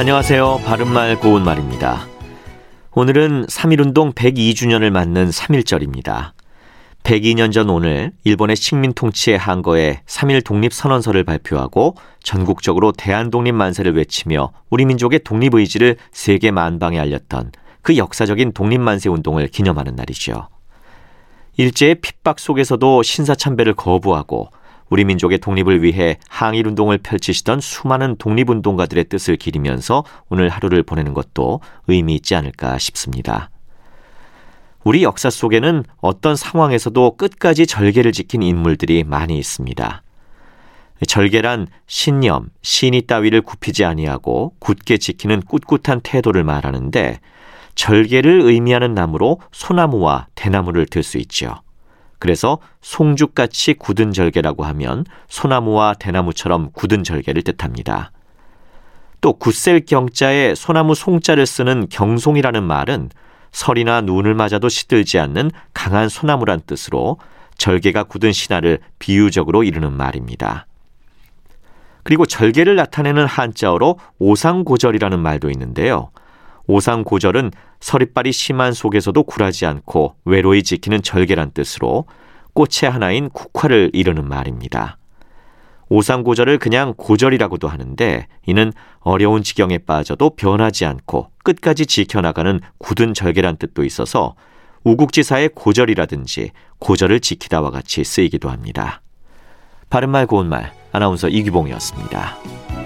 안녕하세요. 바른말 고운말입니다. 오늘은 3.1운동 102주년을 맞는 3.1절입니다. 102년 전 오늘 일본의 식민 통치에 한거에 3.1 독립선언서를 발표하고 전국적으로 대한독립 만세를 외치며 우리 민족의 독립 의지를 세계 만방에 알렸던 그 역사적인 독립만세 운동을 기념하는 날이죠. 일제의 핍박 속에서도 신사참배를 거부하고 우리 민족의 독립을 위해 항일 운동을 펼치시던 수많은 독립운동가들의 뜻을 기리면서 오늘 하루를 보내는 것도 의미 있지 않을까 싶습니다. 우리 역사 속에는 어떤 상황에서도 끝까지 절개를 지킨 인물들이 많이 있습니다. 절개란 신념, 신이 따위를 굽히지 아니하고 굳게 지키는 꿋꿋한 태도를 말하는데 절개를 의미하는 나무로 소나무와 대나무를 들 수 있지요. 그래서 송죽같이 굳은 절개라고 하면 소나무와 대나무처럼 굳은 절개를 뜻합니다. 또 굳셀 경자에 소나무 송자를 쓰는 경송이라는 말은 설이나 눈을 맞아도 시들지 않는 강한 소나무란 뜻으로 절개가 굳은 신화를 비유적으로 이르는 말입니다. 그리고 절개를 나타내는 한자어로 오상고절이라는 말도 있는데요. 오상고절은 서리빨이 심한 속에서도 굴하지 않고 외로이 지키는 절개란 뜻으로 꽃의 하나인 국화를 이르는 말입니다. 오상고절을 그냥 고절이라고도 하는데 이는 어려운 지경에 빠져도 변하지 않고 끝까지 지켜나가는 굳은 절개란 뜻도 있어서 우국지사의 고절이라든지 고절을 지키다와 같이 쓰이기도 합니다. 바른말 고운말 아나운서 이규봉이었습니다.